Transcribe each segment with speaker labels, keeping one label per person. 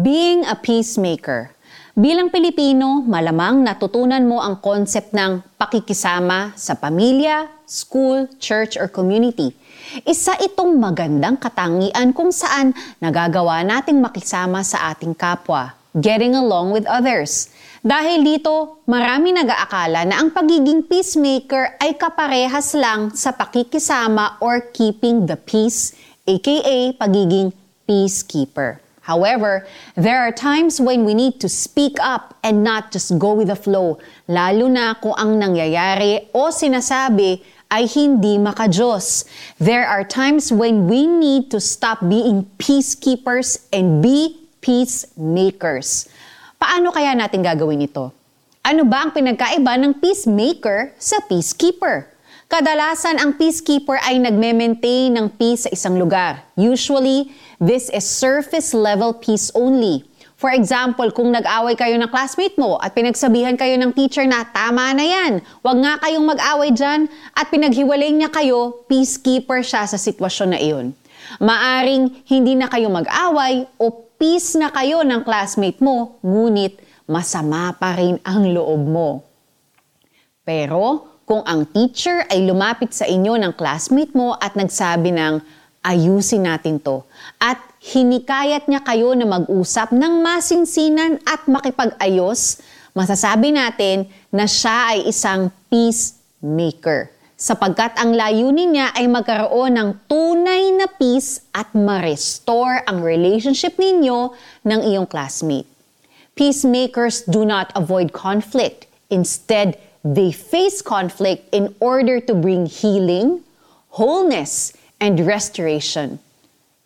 Speaker 1: Being a peacemaker. Bilang Pilipino, malamang natutunan mo ang concept ng pakikisama sa pamilya, school, church, or community. Isa itong magandang katangian kung saan nagagawa nating makisama sa ating kapwa, getting along with others. Dahil dito, marami nag-aakala na ang pagiging peacemaker ay kaparehas lang sa pakikisama or keeping the peace, aka pagiging peacekeeper. However, there are times when we need to speak up and not just go with the flow, lalo na kung ang nangyayari o sinasabi ay hindi makajos. There are times when we need to stop being peacekeepers and be peacemakers. Paano kaya natin gagawin ito? Ano ba ang pinagkaiba ng peacemaker sa peacekeeper? Kadalasan ang peacekeeper ay nagme-maintain ng peace sa isang lugar. Usually, this is surface level peace only. For example, kung nag-away kayo ng classmate mo at pinagsabihan kayo ng teacher na tama na yan, wag nga kayong mag-away dyan at pinaghiwalay niya kayo, peacekeeper siya sa sitwasyon na iyon. Maaring hindi na kayo mag-away o peace na kayo ng classmate mo, ngunit masama pa rin ang loob mo. Pero kung ang teacher ay lumapit sa inyo ng classmate mo at nagsabi ng ayusin natin to at hinikayat niya kayo na mag-usap ng masinsinan at makipag-ayos, masasabi natin na siya ay isang peacemaker sapagkat ang layunin niya ay magkaroon ng tunay na peace at ma-restore ang relationship ninyo ng iyong classmate. Peacemakers do not avoid conflict. Instead, They face conflict in order to bring healing, wholeness, and restoration.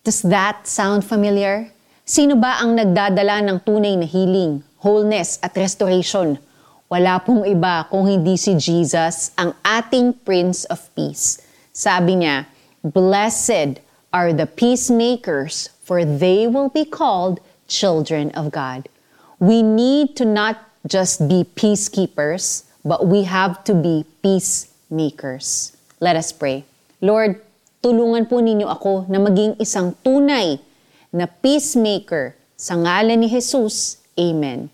Speaker 1: Does that sound familiar? Sino ba ang nagdadala ng tunay na healing, wholeness, at restoration? Wala pong iba kung hindi si Jesus, ang ating Prince of Peace. Sabi niya, Blessed are the peacemakers, for they will be called children of God. We need to not just be peacekeepers, but we have to be peacemakers. Let us pray. Lord, tulungan po ninyo ako na maging isang tunay na peacemaker sa ngalan ni Jesus. Amen.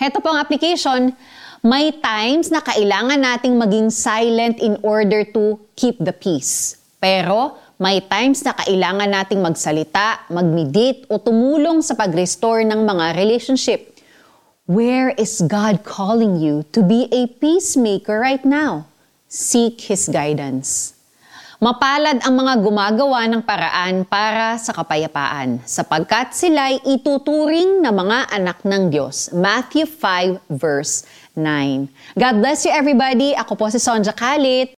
Speaker 1: Heto po ang application. May times na kailangan nating maging silent in order to keep the peace. Pero may times na kailangan nating magsalita, mag-meditate o tumulong sa pag-restore ng mga relationship. Where is God calling you to be a peacemaker right now? Seek His guidance. Mapalad ang mga gumagawa ng paraan para sa kapayapaan, sapagkat sila'y ituturing na mga anak ng Diyos. Matthew 5 verse 9. God bless you everybody. Ako po si Sonja Kalit.